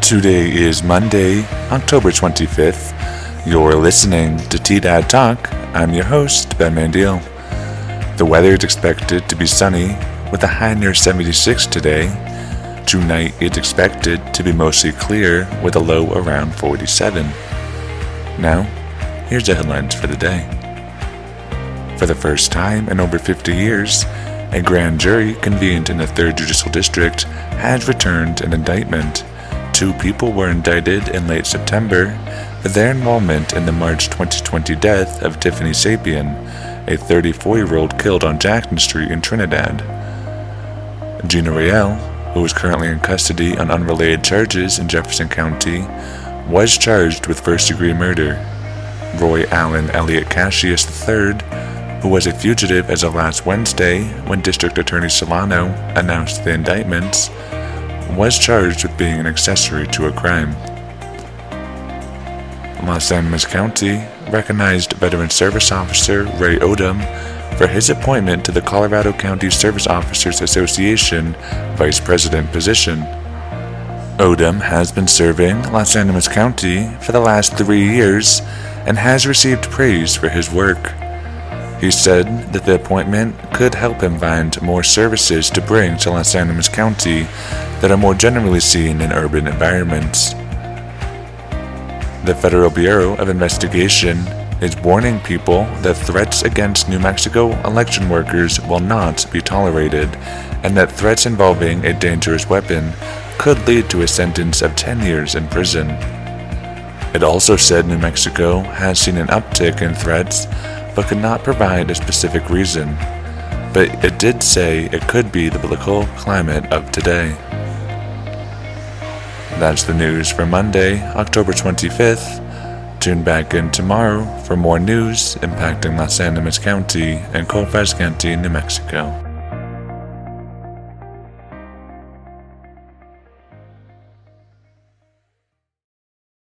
Today is Monday, October 25th. You're listening to T Dad Talk. I'm your host, Ben Mandiel. The weather is expected to be sunny with a high near 76 today. Tonight is expected to be mostly clear with a low around 47. Now, here's the headlines for the day. For the first time in over 50 years, a grand jury convened in the 3rd Judicial District has returned an indictment. Two people were indicted in late September for their involvement in the March 2020 death of Tiffany Sapien, a 34 year old killed on Jackson Street in Trinidad. Gina Riel, who is currently in custody on unrelated charges in Jefferson County, was charged with first degree murder. Roy Allen Elliott Cassius III, who was a fugitive as of last Wednesday when District Attorney Solano announced the indictments, was charged with being an accessory to a crime. Las Animas County recognized Veteran Service Officer Ray Odom for his appointment to the Colorado County Service Officers Association Vice President position. Odom has been serving Las Animas County for the last three years and has received praise for his work. He said that the appointment could help him find more services to bring to Las Animas County that are more generally seen in urban environments. The Federal Bureau of Investigation is warning people that threats against New Mexico election workers will not be tolerated and that threats involving a dangerous weapon could lead to a sentence of 10 years in prison. It also said New Mexico has seen an uptick in threats but could not provide a specific reason. But it did say it could be the political climate of today. That's the news for Monday, October 25th. Tune back in tomorrow for more news impacting Las Animas County and Colfax County, New Mexico.